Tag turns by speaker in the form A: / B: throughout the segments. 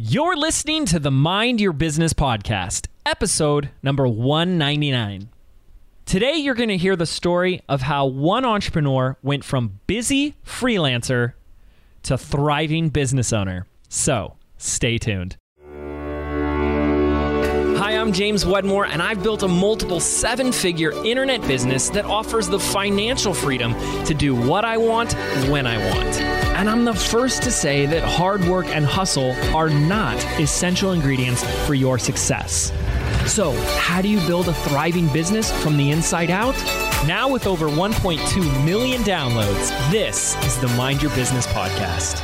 A: You're listening to the Mind Your Business podcast, episode number 199. Today, you're going to hear the story of how one entrepreneur went from busy freelancer to thriving business owner. So, stay tuned. Hi, I'm James Wedmore, and I've built a multiple seven figure internet business that offers the financial freedom to do what I want when I want. And I'm the first to say that hard work and hustle are not essential ingredients for your success. So, how do you build a thriving business from the inside out? Now, with over 1.2 million downloads, this is the Mind Your Business podcast.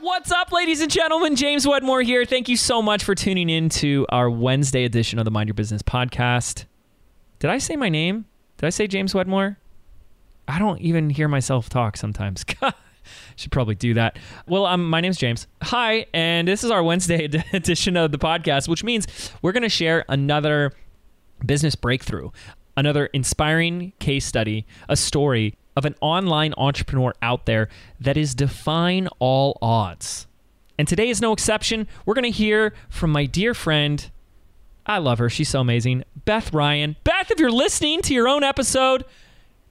A: What's up, ladies and gentlemen? James Wedmore here. Thank you so much for tuning in to our Wednesday edition of the Mind Your Business podcast. Did I say my name? Did I say James Wedmore? I don't even hear myself talk sometimes. Should probably do that. Well, um, my name's James. Hi, and this is our Wednesday edition of the podcast, which means we're going to share another business breakthrough, another inspiring case study, a story of an online entrepreneur out there that is defying all odds. And today is no exception. We're going to hear from my dear friend. I love her. She's so amazing. Beth Ryan. Beth, if you're listening to your own episode,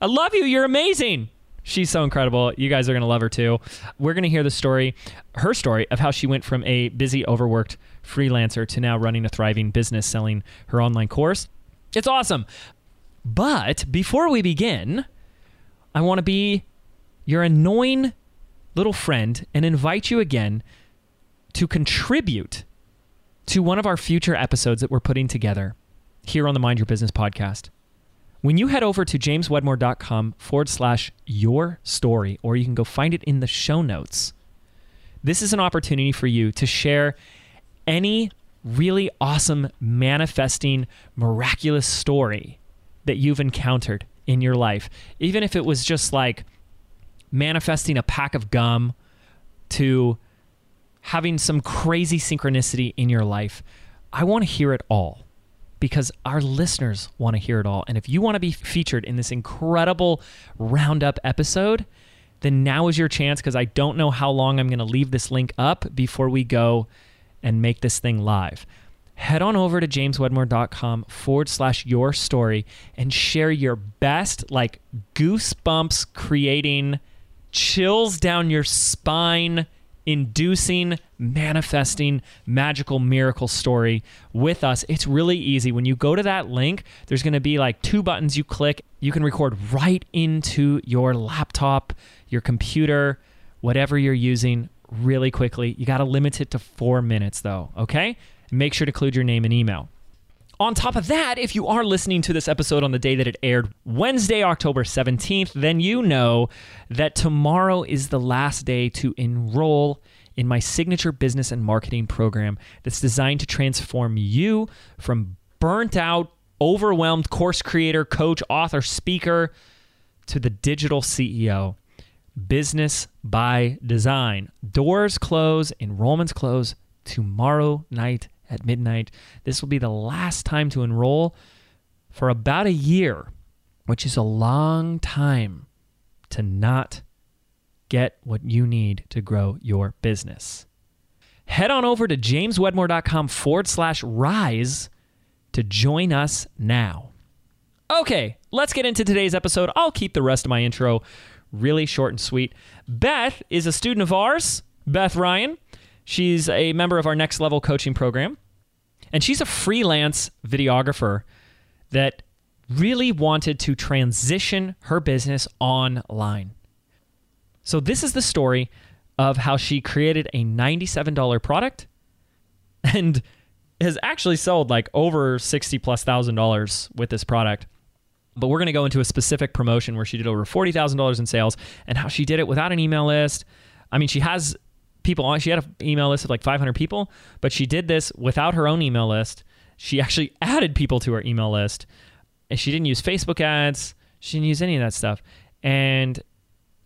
A: I love you. You're amazing. She's so incredible. You guys are going to love her too. We're going to hear the story, her story of how she went from a busy, overworked freelancer to now running a thriving business selling her online course. It's awesome. But before we begin, I want to be your annoying little friend and invite you again to contribute to one of our future episodes that we're putting together here on the Mind Your Business podcast. When you head over to jameswedmore.com forward slash your story, or you can go find it in the show notes, this is an opportunity for you to share any really awesome, manifesting, miraculous story that you've encountered in your life. Even if it was just like manifesting a pack of gum to having some crazy synchronicity in your life. I want to hear it all because our listeners want to hear it all. And if you want to be featured in this incredible roundup episode, then now is your chance because I don't know how long I'm going to leave this link up before we go and make this thing live. Head on over to jameswedmore.com forward slash your story and share your best, like goosebumps creating, chills down your spine inducing, manifesting, magical miracle story with us. It's really easy. When you go to that link, there's going to be like two buttons you click. You can record right into your laptop, your computer, whatever you're using really quickly. You got to limit it to four minutes though, okay? Make sure to include your name and email. On top of that, if you are listening to this episode on the day that it aired, Wednesday, October 17th, then you know that tomorrow is the last day to enroll in my signature business and marketing program that's designed to transform you from burnt out, overwhelmed course creator, coach, author, speaker to the digital CEO. Business by design. Doors close, enrollments close tomorrow night at midnight. This will be the last time to enroll for about a year, which is a long time to not get what you need to grow your business. Head on over to jameswedmore.com forward slash rise to join us now. Okay, let's get into today's episode. I'll keep the rest of my intro really short and sweet. Beth is a student of ours, Beth Ryan. She's a member of our next level coaching program. And she's a freelance videographer that really wanted to transition her business online. So, this is the story of how she created a $97 product and has actually sold like over 60 plus thousand dollars with this product. But we're going to go into a specific promotion where she did over $40,000 in sales and how she did it without an email list. I mean, she has people on. She had an email list of like 500 people, but she did this without her own email list. She actually added people to her email list, and she didn't use Facebook ads. She didn't use any of that stuff. And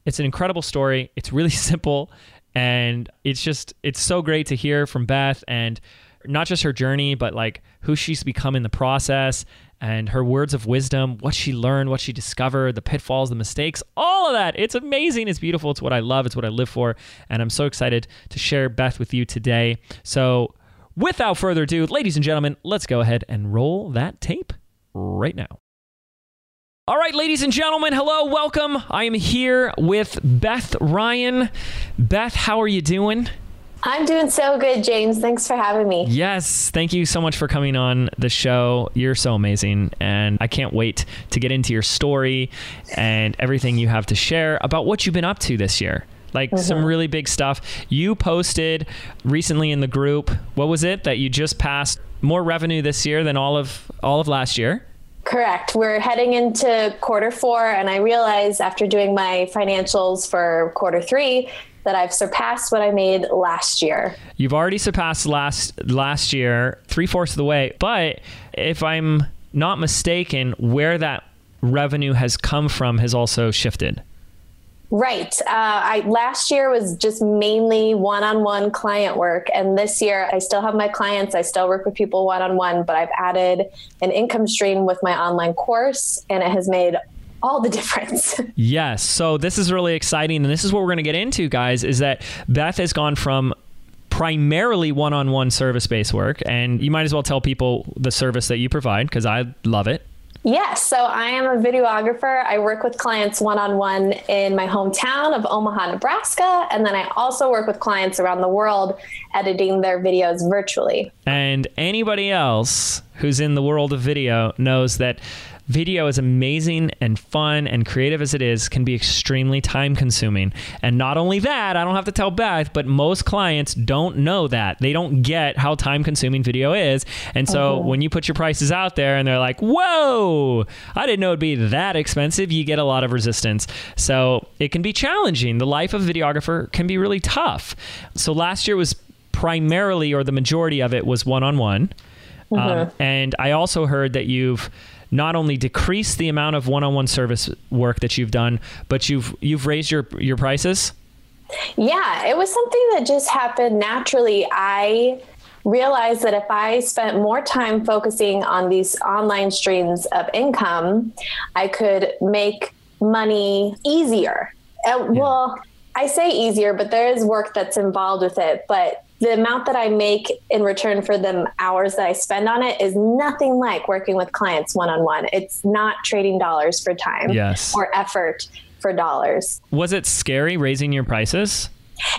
A: it's an incredible story. It's really simple, and it's just it's so great to hear from Beth and not just her journey, but like who she's become in the process and her words of wisdom, what she learned, what she discovered, the pitfalls, the mistakes, all of that. It's amazing. It's beautiful. It's what I love. It's what I live for. And I'm so excited to share Beth with you today. So, without further ado, ladies and gentlemen, let's go ahead and roll that tape right now. All right, ladies and gentlemen, hello, welcome. I am here with Beth Ryan. Beth, how are you doing?
B: I'm doing so good, James. Thanks for having me.
A: Yes, thank you so much for coming on the show. You're so amazing, and I can't wait to get into your story and everything you have to share about what you've been up to this year. Like mm-hmm. some really big stuff. You posted recently in the group, what was it that you just passed more revenue this year than all of all of last year?
B: Correct. We're heading into quarter four, and I realized after doing my financials for quarter three that I've surpassed what I made last year.
A: You've already surpassed last last year, three fourths of the way. But if I'm not mistaken, where that revenue has come from has also shifted.
B: Right. Uh, I last year was just mainly one-on-one client work, and this year I still have my clients. I still work with people one-on-one, but I've added an income stream with my online course, and it has made all the difference.
A: yes. So this is really exciting. And this is what we're going to get into, guys, is that Beth has gone from primarily one-on-one service-based work and you might as well tell people the service that you provide because i love it
B: Yes, so I am a videographer. I work with clients one on one in my hometown of Omaha, Nebraska. And then I also work with clients around the world editing their videos virtually.
A: And anybody else who's in the world of video knows that Video, as amazing and fun and creative as it is, can be extremely time consuming. And not only that, I don't have to tell Beth, but most clients don't know that. They don't get how time consuming video is. And so uh-huh. when you put your prices out there and they're like, whoa, I didn't know it'd be that expensive, you get a lot of resistance. So it can be challenging. The life of a videographer can be really tough. So last year was primarily, or the majority of it was one on one. And I also heard that you've not only decrease the amount of one-on-one service work that you've done, but you've you've raised your your prices?
B: Yeah, it was something that just happened naturally. I realized that if I spent more time focusing on these online streams of income, I could make money easier. Uh, yeah. Well, I say easier, but there is work that's involved with it. But the amount that I make in return for the hours that I spend on it is nothing like working with clients one on one. It's not trading dollars for time
A: yes.
B: or effort for dollars.
A: Was it scary raising your prices?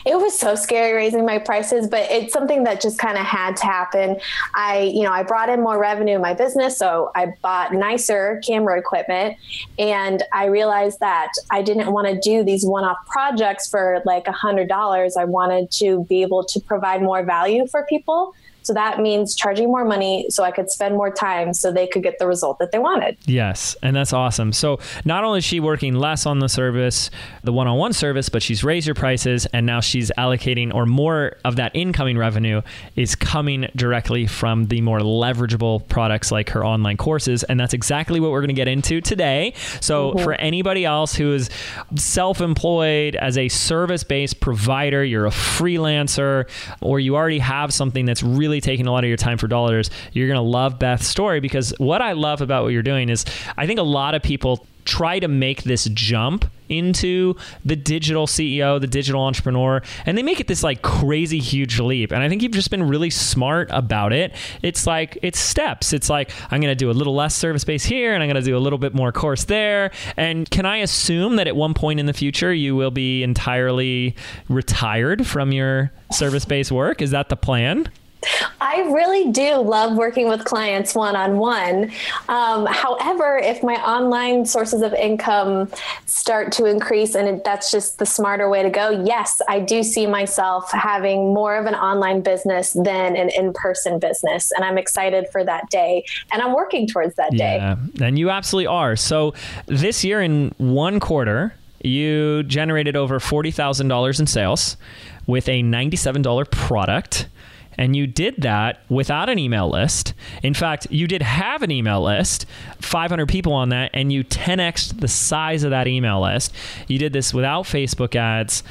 B: It was so scary raising my prices, but it's something that just kind of had to happen. I, you know, I brought in more revenue in my business, so I bought nicer camera equipment, and I realized that I didn't want to do these one-off projects for like a hundred dollars. I wanted to be able to provide more value for people. So that means charging more money so I could spend more time so they could get the result that they wanted.
A: Yes, and that's awesome. So not only is she working less on the service, the one on one service, but she's raised her prices and now she's allocating or more of that incoming revenue is coming directly from the more leverageable products like her online courses. And that's exactly what we're going to get into today. So mm-hmm. for anybody else who is self employed as a service based provider, you're a freelancer, or you already have something that's really really taking a lot of your time for dollars, you're going to love Beth's story because what I love about what you're doing is I think a lot of people try to make this jump into the digital CEO, the digital entrepreneur, and they make it this like crazy huge leap. And I think you've just been really smart about it. It's like it's steps. It's like I'm going to do a little less service base here and I'm going to do a little bit more course there. And can I assume that at one point in the future you will be entirely retired from your service based work? Is that the plan?
B: I really do love working with clients one on one. However, if my online sources of income start to increase and that's just the smarter way to go, yes, I do see myself having more of an online business than an in person business. And I'm excited for that day. And I'm working towards that day.
A: Yeah, and you absolutely are. So this year, in one quarter, you generated over $40,000 in sales with a $97 product and you did that without an email list. In fact, you did have an email list, 500 people on that, and you 10x the size of that email list. You did this without Facebook ads.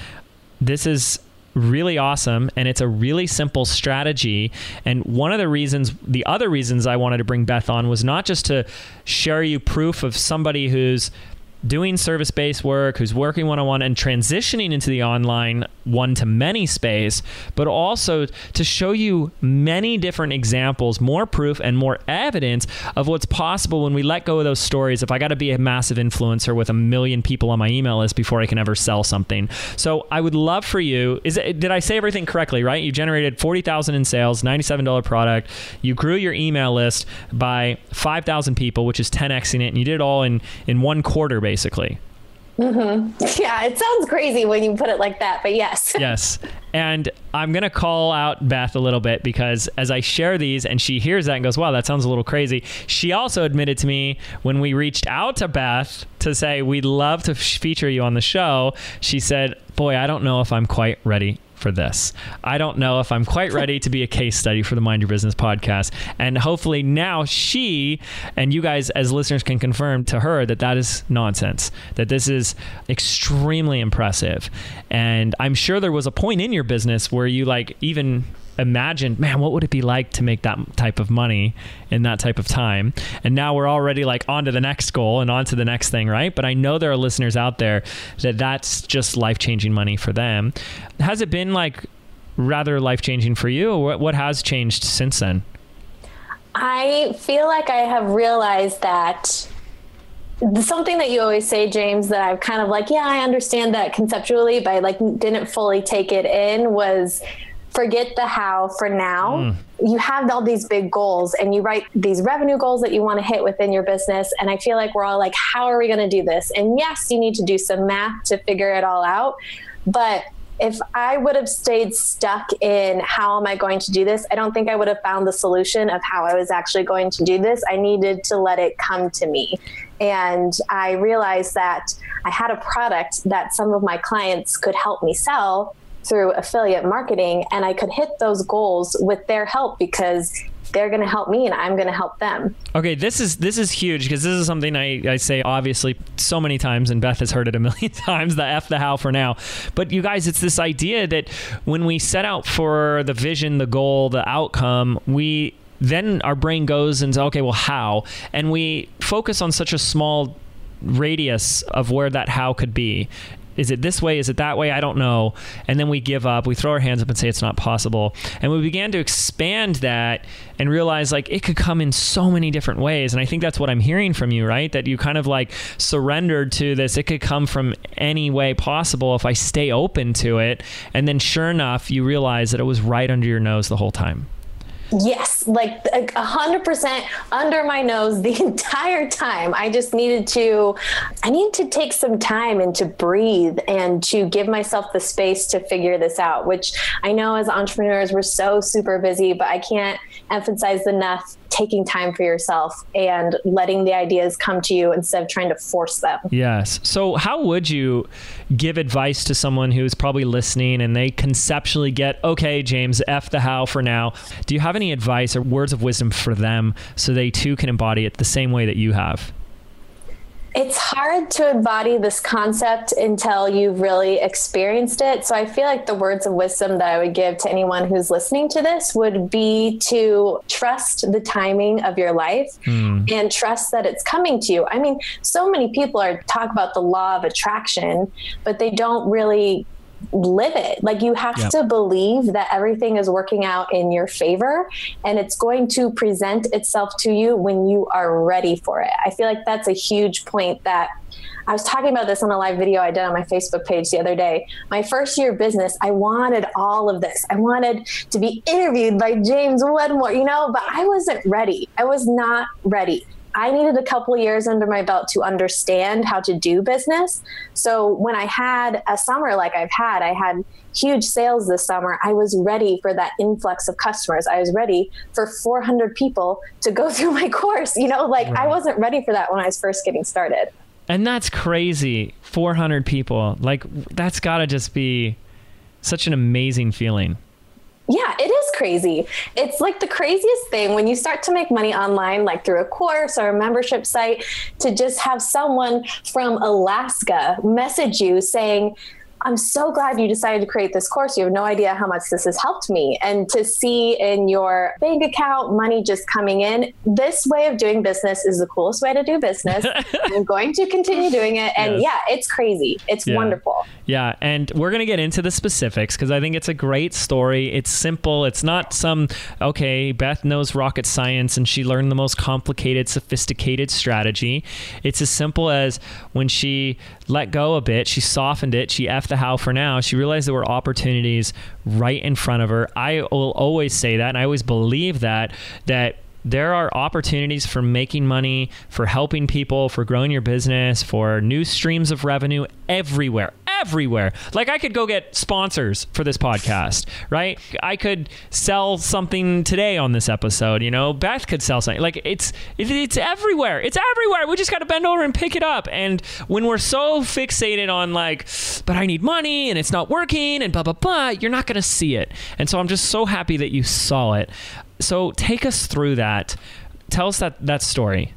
A: This is really awesome and it's a really simple strategy. And one of the reasons, the other reasons I wanted to bring Beth on was not just to share you proof of somebody who's doing service based work, who's working one on one and transitioning into the online one to many space, but also to show you many different examples, more proof and more evidence of what's possible when we let go of those stories. If I got to be a massive influencer with a million people on my email list before I can ever sell something. So I would love for you, is it, did I say everything correctly, right? You generated 40,000 in sales, $97 product. You grew your email list by 5,000 people, which is 10xing it, and you did it all in, in one quarter, basically.
B: Mm-hmm. Yeah, it sounds crazy when you put it like that, but yes.
A: yes. And I'm going to call out Beth a little bit because as I share these and she hears that and goes, wow, that sounds a little crazy. She also admitted to me when we reached out to Beth to say, we'd love to feature you on the show, she said, boy, I don't know if I'm quite ready for this. I don't know if I'm quite ready to be a case study for the Mind Your Business podcast. And hopefully now she and you guys as listeners can confirm to her that that is nonsense, that this is extremely impressive. And I'm sure there was a point in your business where you like even imagined, man, what would it be like to make that type of money in that type of time? And now we're already like on to the next goal and on to the next thing, right? But I know there are listeners out there that that's just life changing money for them. Has it been like rather life changing for you? Or what has changed since then?
B: I feel like I have realized that something that you always say james that i've kind of like yeah i understand that conceptually but i like didn't fully take it in was forget the how for now. Mm. You have all these big goals and you write these revenue goals that you want to hit within your business. And I feel like we're all like, how are we going to do this? And yes, you need to do some math to figure it all out. But if I would have stayed stuck in how am I going to do this, I don't think I would have found the solution of how I was actually going to do this. I needed to let it come to me. And I realized that I had a product that some of my clients could help me sell through affiliate marketing and I could hit those goals with their help because they're going to help me and I'm going to help them.
A: Okay, this is this is huge because this is something I, I say obviously so many times and Beth has heard it a million times the F the how for now. But you guys, it's this idea that when we set out for the vision, the goal, the outcome, we then our brain goes and says, okay, well, how? And we focus on such a small radius of where that how could be is it this way? Is it that way? I don't know. And then we give up. We throw our hands up and say it's not possible. And we began to expand that and realize like it could come in so many different ways. And I think that's what I'm hearing from you, right? That you kind of like surrendered to this. It could come from any way possible if I stay open to it. And then sure enough, you realize that it was right under your nose the whole time.
B: Yes, like a hundred percent under my nose the entire time. I just needed to, I needed to take some time and to breathe and to give myself the space to figure this out. Which I know as entrepreneurs we're so super busy, but I can't emphasize enough taking time for yourself and letting the ideas come to you instead of trying to force them.
A: Yes. So, how would you give advice to someone who's probably listening and they conceptually get, okay, James, F the how for now? Do you have any advice or words of wisdom for them so they too can embody it the same way that you have?
B: It's hard to embody this concept until you've really experienced it. So I feel like the words of wisdom that I would give to anyone who's listening to this would be to trust the timing of your life mm. and trust that it's coming to you. I mean, so many people are talk about the law of attraction, but they don't really live it. Like you have yep. to believe that everything is working out in your favor and it's going to present itself to you when you are ready for it. I feel like that's a huge point that I was talking about this on a live video I did on my Facebook page the other day. My first year of business, I wanted all of this. I wanted to be interviewed by James Wedmore, you know, but I wasn't ready. I was not ready. I needed a couple years under my belt to understand how to do business. So when I had a summer like I've had, I had huge sales this summer. I was ready for that influx of customers. I was ready for 400 people to go through my course. You know, like right. I wasn't ready for that when I was first getting started.
A: And that's crazy. 400 people. Like that's got to just be such an amazing feeling.
B: Yeah, it is crazy. It's like the craziest thing when you start to make money online, like through a course or a membership site, to just have someone from Alaska message you saying, I'm so glad you decided to create this course. You have no idea how much this has helped me. And to see in your bank account money just coming in, this way of doing business is the coolest way to do business. I'm going to continue doing it. And yes. yeah, it's crazy. It's
A: yeah.
B: wonderful.
A: Yeah. And we're going to get into the specifics because I think it's a great story. It's simple. It's not some, okay, Beth knows rocket science and she learned the most complicated, sophisticated strategy. It's as simple as when she let go a bit, she softened it, she effed the how for now, she realized there were opportunities right in front of her. I will always say that, and I always believe that, that there are opportunities for making money, for helping people, for growing your business, for new streams of revenue everywhere. Everywhere. Like I could go get sponsors for this podcast, right? I could sell something today on this episode, you know. Beth could sell something. Like it's it's everywhere. It's everywhere. We just got to bend over and pick it up. And when we're so fixated on like but I need money and it's not working and blah blah blah, you're not going to see it. And so I'm just so happy that you saw it. So take us through that. Tell us that that story.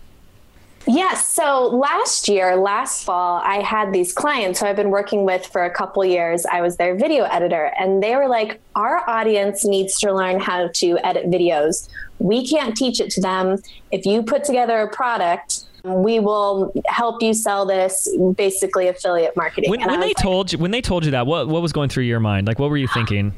B: Yes. So last year, last fall, I had these clients who I've been working with for a couple years. I was their video editor, and they were like, Our audience needs to learn how to edit videos. We can't teach it to them. If you put together a product, we will help you sell this basically affiliate marketing.
A: When, when they like, told you when they told you that, what what was going through your mind? Like what were you ah, thinking?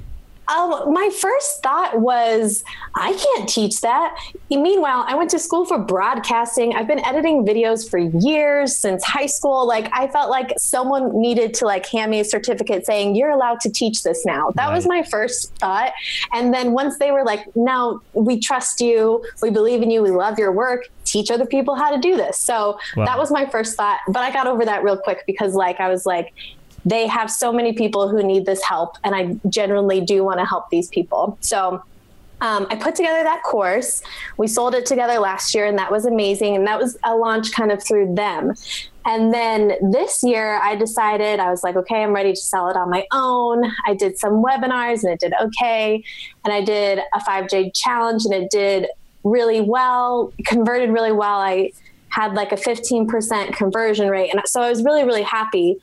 B: Um, my first thought was, I can't teach that. Meanwhile, I went to school for broadcasting. I've been editing videos for years since high school. Like, I felt like someone needed to like hand me a certificate saying you're allowed to teach this now. That right. was my first thought. And then once they were like, "No, we trust you. We believe in you. We love your work." Teach other people how to do this. So wow. that was my first thought. But I got over that real quick because, like, I was like, they have so many people who need this help, and I genuinely do want to help these people. So um, I put together that course. We sold it together last year, and that was amazing. And that was a launch kind of through them. And then this year, I decided I was like, okay, I'm ready to sell it on my own. I did some webinars and it did okay. And I did a 5-day challenge and it did really well, converted really well. I had like a 15% conversion rate. And so I was really, really happy.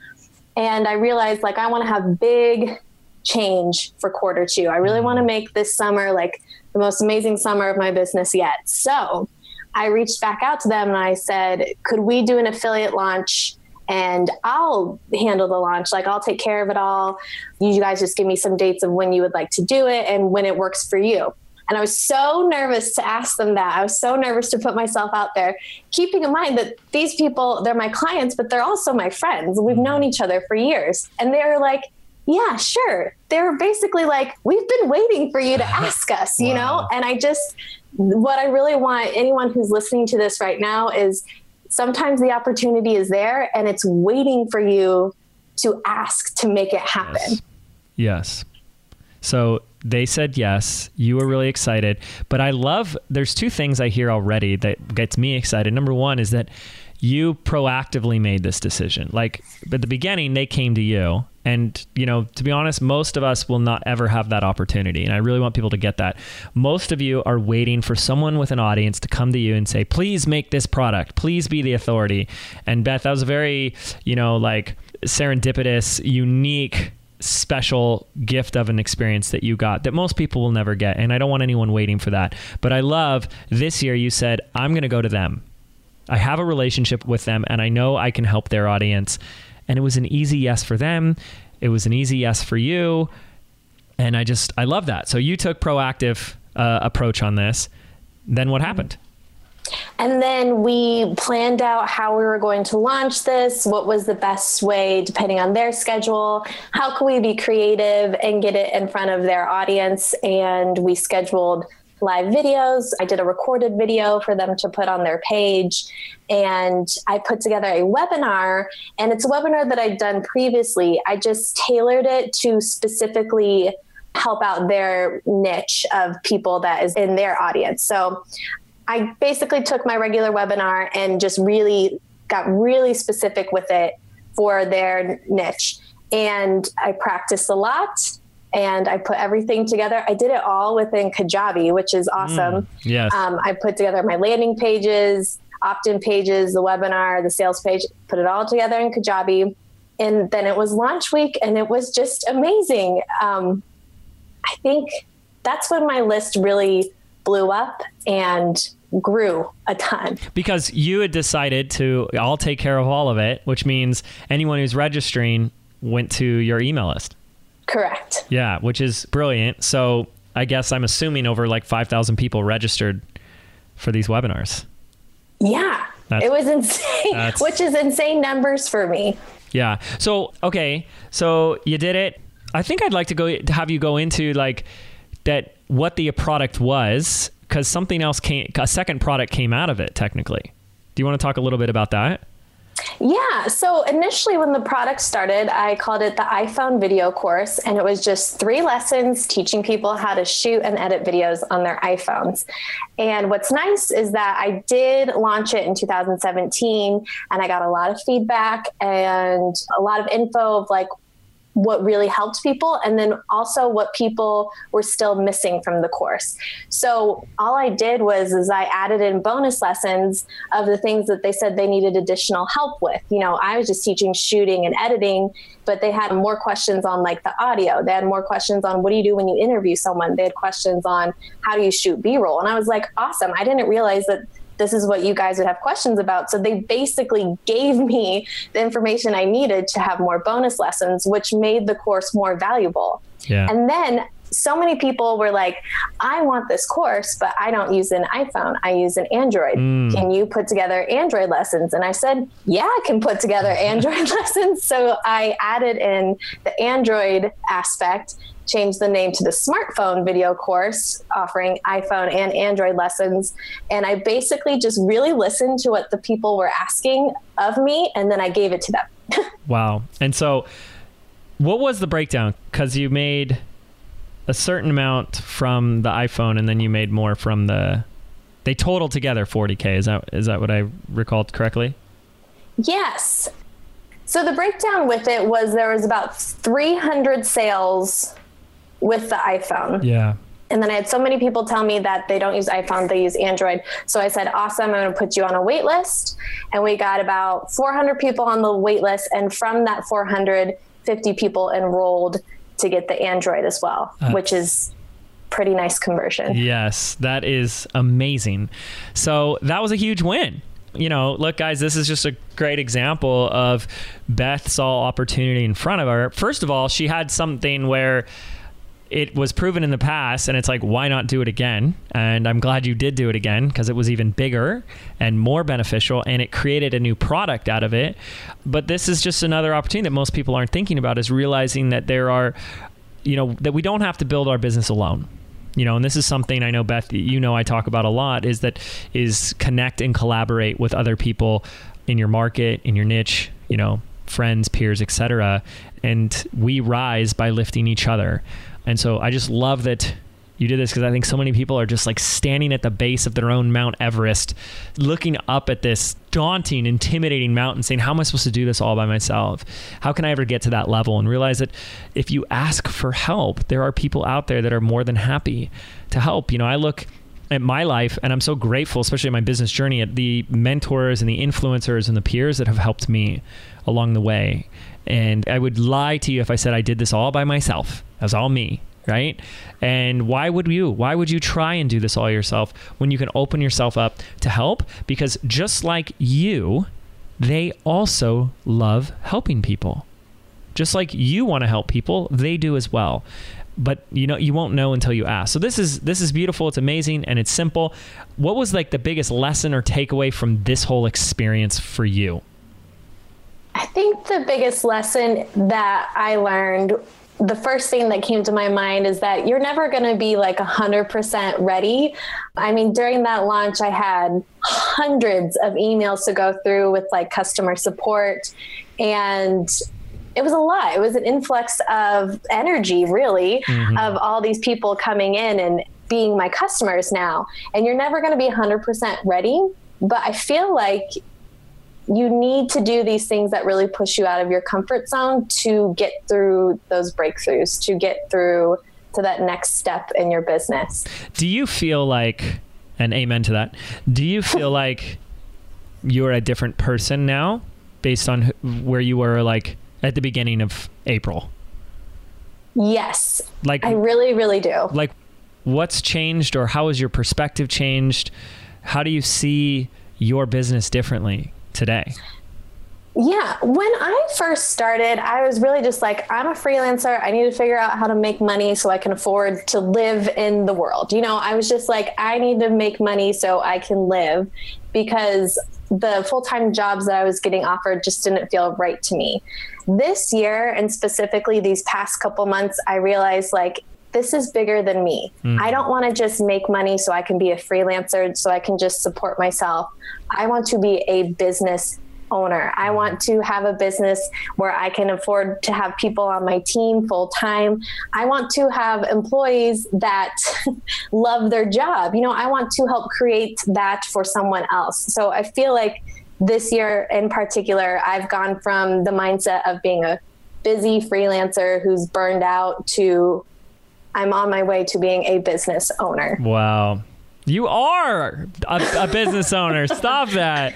B: And I realized like I want to have big change for quarter two. I really want to mm. make this summer like the most amazing summer of my business yet. So I reached back out to them and I said, could we do an affiliate launch? And I'll handle the launch. Like, I'll take care of it all. You guys just give me some dates of when you would like to do it and when it works for you. And I was so nervous to ask them that. I was so nervous to put myself out there, keeping in mind that these people, they're my clients, but they're also my friends. We've mm-hmm. known each other for years. And they were like, yeah, sure. They were basically like, we've been waiting for you to ask us, you wow. know? And I just, what I really want anyone who's listening to this right now is sometimes the opportunity is there and it's waiting for you to ask to make it happen.
A: Yes. yes. So they said yes. You were really excited. But I love, there's two things I hear already that gets me excited. Number one is that you proactively made this decision. Like at the beginning, they came to you. And, you know, to be honest, most of us will not ever have that opportunity. And I really want people to get that. Most of you are waiting for someone with an audience to come to you and say, please make this product. Please be the authority. And Beth, that was a very, you know, like serendipitous, unique special gift of an experience that you got that most people will never get. And I don't want anyone waiting for that. But I love this year you said, I'm going to go to them. I have a relationship with them and I know I can help their audience. And it was an easy yes for them. It was an easy yes for you. And I just, I love that. So you took proactive uh, approach on this. Then what happened?
B: And then we planned out how we were going to launch this, what was the best way, depending on their schedule, how could we be creative and get it in front of their audience. And we scheduled live videos. I did a recorded video for them to put on their page. And I put together a webinar, and it's a webinar that I'd done previously. I just tailored it to specifically help out their niche of people that is in their audience. So I basically took my regular webinar and just really got really specific with it for their niche. And I practiced a lot and I put everything together. I did it all within Kajabi, which is awesome. Mm,
A: yes.
B: Um, I put together my landing pages, opt in pages, the webinar, the sales page, put it all together in Kajabi. and then it was launch week and it was just amazing. Um, I think that's when my list really blew up and grew a ton.
A: Because you had decided to, I'll take care of all of it, which means anyone who's registering went to your email list.
B: Correct.
A: Yeah, which is brilliant. So I guess I'm assuming over like 5,000 people registered for these webinars.
B: Yeah. That's, it was insane, which is insane numbers for me.
A: Yeah. So, okay. So you did it. I think I'd like to go to have you go into like that what the product was because something else came, a second product came out of it technically. Do you want to talk a little bit about that?
B: Yeah. So initially, when the product started, I called it the iPhone video course, and it was just three lessons teaching people how to shoot and edit videos on their iPhones. And what's nice is that I did launch it in 2017, and I got a lot of feedback and a lot of info of like what really helped people and then also what people were still missing from the course. So all i did was is i added in bonus lessons of the things that they said they needed additional help with. You know i was just teaching shooting and editing but they had more questions on like the audio. They had more questions on what do you do when you interview someone? They had questions on how do you shoot b-roll? And i was like awesome. I didn't realize that this is what you guys would have questions about. So they basically gave me the information I needed to have more bonus lessons, which made the course more valuable. Yeah. And then so many people were like, I want this course, but I don't use an iPhone. I use an Android. Mm. Can you put together Android lessons? And I said, Yeah, I can put together Android lessons. So I added in the Android aspect changed the name to the smartphone video course offering iPhone and Android lessons. And I basically just really listened to what the people were asking of me and then I gave it to them.
A: wow. And so, what was the breakdown? Because you made a certain amount from the iPhone and then you made more from the. They totaled together 40K. Is that is that what I recalled correctly?
B: Yes. So the breakdown with it was there was about 300 sales with the iPhone.
A: Yeah.
B: And then I had so many people tell me that they don't use iPhone, they use Android. So I said, awesome, I'm going to put you on a wait list. And we got about 400 people on the wait list. And from that 450 people enrolled to get the Android as well, uh, which is pretty nice conversion.
A: Yes, that is amazing. So that was a huge win you know, look, guys, this is just a great example of Beth saw opportunity in front of her. First of all, she had something where it was proven in the past and it's like why not do it again? And i'm glad you did do it again because it was even bigger and more beneficial and it created a new product out of it. But this is just another opportunity that most people aren't thinking about is realizing that there are you know that we don't have to build our business alone. You know and this is something i know beth you know i talk about a lot is that is connect and collaborate with other people in your market in your niche you know friends peers etc and we rise by lifting each other and so I just love that you did this because I think so many people are just like standing at the base of their own Mount Everest, looking up at this daunting, intimidating mountain, saying, How am I supposed to do this all by myself? How can I ever get to that level? And realize that if you ask for help, there are people out there that are more than happy to help. You know, I look at my life and I'm so grateful, especially in my business journey, at the mentors and the influencers and the peers that have helped me along the way. And I would lie to you if I said I did this all by myself. That was all me, right? And why would you? Why would you try and do this all yourself when you can open yourself up to help? Because just like you, they also love helping people. Just like you want to help people, they do as well. But you know you won't know until you ask. So this is this is beautiful, it's amazing and it's simple. What was like the biggest lesson or takeaway from this whole experience for you?
B: I think the biggest lesson that I learned the first thing that came to my mind is that you're never going to be like 100% ready. I mean, during that launch, I had hundreds of emails to go through with like customer support. And it was a lot. It was an influx of energy, really, mm-hmm. of all these people coming in and being my customers now. And you're never going to be 100% ready. But I feel like you need to do these things that really push you out of your comfort zone to get through those breakthroughs, to get through to that next step in your business.
A: Do you feel like, and amen to that, do you feel like you're a different person now based on where you were like at the beginning of April.
B: Yes.
A: Like
B: I really, really do.
A: like what's changed or how has your perspective changed? How do you see your business differently today?
B: Yeah, when I first started, I was really just like, I'm a freelancer. I need to figure out how to make money so I can afford to live in the world. You know, I was just like, I need to make money so I can live because the full time jobs that I was getting offered just didn't feel right to me. This year, and specifically these past couple months, I realized like, this is bigger than me. Mm-hmm. I don't want to just make money so I can be a freelancer, so I can just support myself. I want to be a business owner. I want to have a business where I can afford to have people on my team full time. I want to have employees that love their job. You know, I want to help create that for someone else. So I feel like this year in particular, I've gone from the mindset of being a busy freelancer who's burned out to I'm on my way to being a business owner.
A: Wow. You are a, a business owner. Stop that.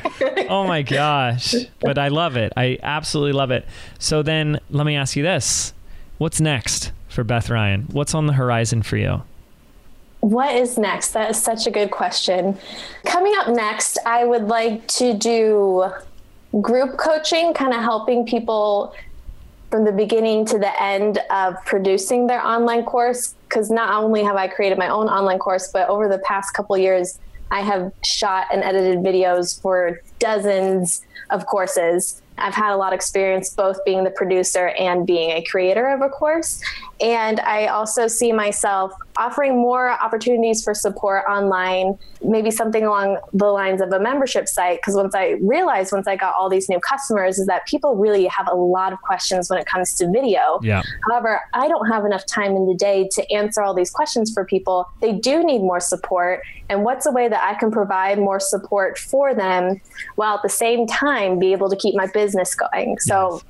A: Oh my gosh. But I love it. I absolutely love it. So then let me ask you this. What's next for Beth Ryan? What's on the horizon for you?
B: What is next? That is such a good question. Coming up next, I would like to do group coaching, kind of helping people from the beginning to the end of producing their online course. Because not only have I created my own online course, but over the past couple years, I have shot and edited videos for dozens of courses. I've had a lot of experience both being the producer and being a creator of a course. And I also see myself offering more opportunities for support online, maybe something along the lines of a membership site. Because once I realized, once I got all these new customers, is that people really have a lot of questions when it comes to video.
A: Yeah.
B: However, I don't have enough time in the day to answer all these questions for people. They do need more support. And what's a way that I can provide more support for them while at the same time be able to keep my business going? So
A: Yes.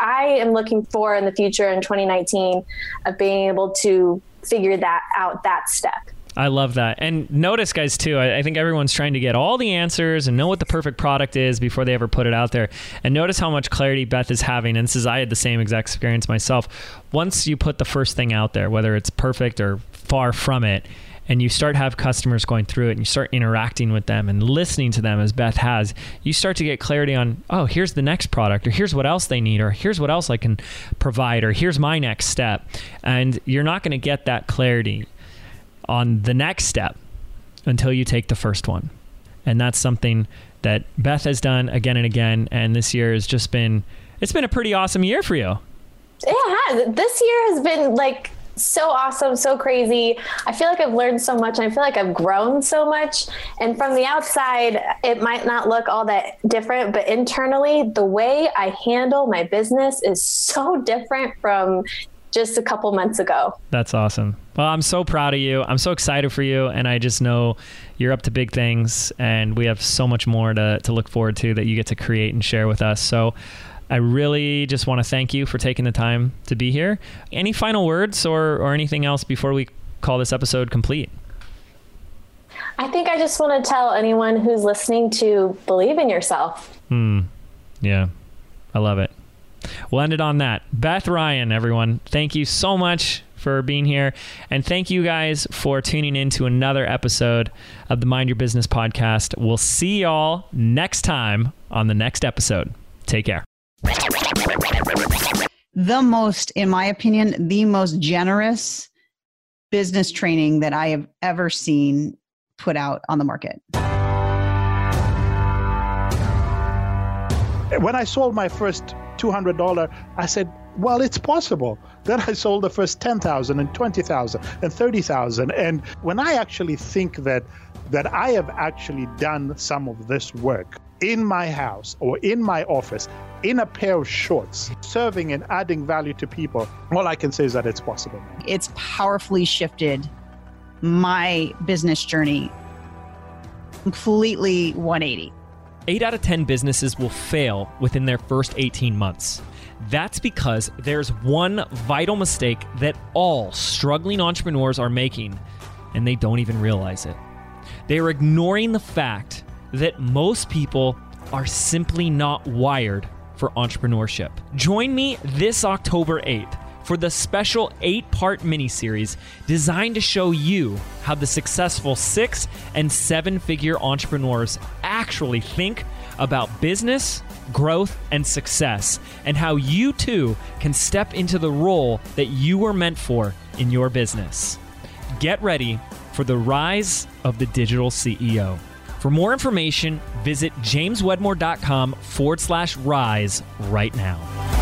B: I am looking for in the future in 2019 of being able to figure that out that step.
A: I love that. And notice, guys, too, I, I think everyone's trying to get all the answers and know what the perfect product is before they ever put it out there. And notice how much clarity Beth is having. And this is, I had the same exact experience myself. Once you put the first thing out there, whether it's perfect or far from it, and you start have customers going through it and you start interacting with them and listening to them as Beth has, you start to get clarity on, oh, here's the next product, or here's what else they need, or here's what else I can provide, or here's my next step. And you're not going to get that clarity on the next step until you take the first one. And that's something that Beth has done again and again. And this year has just been, it's been a pretty awesome year for you.
B: It has. This year has been like so awesome, so crazy. I feel like I've learned so much. And I feel like I've grown so much. And from the outside, it might not look all that different, but internally, the way I handle my business is so different from just a couple months ago.
A: That's awesome. Well, I'm so proud of you. I'm so excited for you. And I just know you're up to big things. And we have so much more to, to look forward to that you get to create and share with us. So I really just want to thank you for taking the time to be here. Any final words or, or anything else before we call this episode complete?
B: I think I just want to tell anyone who's listening to believe in yourself.
A: Hmm. Yeah. I love it. We'll end it on that. Beth Ryan, everyone, thank you so much for being here. And thank you guys for tuning in to another episode of the Mind Your Business podcast. We'll see y'all next time on the next episode. Take care.
C: The most, in my opinion, the most generous business training that I have ever seen put out on the market.
D: When I sold my first $200, I said, well, it's possible. Then I sold the first 10,000 and 20,000 and 30,000. And when I actually think that that I have actually done some of this work in my house or in my office in a pair of shorts, serving and adding value to people, all I can say is that it's possible.
C: It's powerfully shifted my business journey completely 180.
A: Eight out of 10 businesses will fail within their first 18 months. That's because there's one vital mistake that all struggling entrepreneurs are making, and they don't even realize it. They are ignoring the fact that most people are simply not wired for entrepreneurship. Join me this October 8th for the special eight part miniseries designed to show you how the successful six and seven figure entrepreneurs actually think about business, growth, and success, and how you too can step into the role that you were meant for in your business. Get ready for the rise of the digital CEO. For more information, visit jameswedmore.com forward slash rise right now.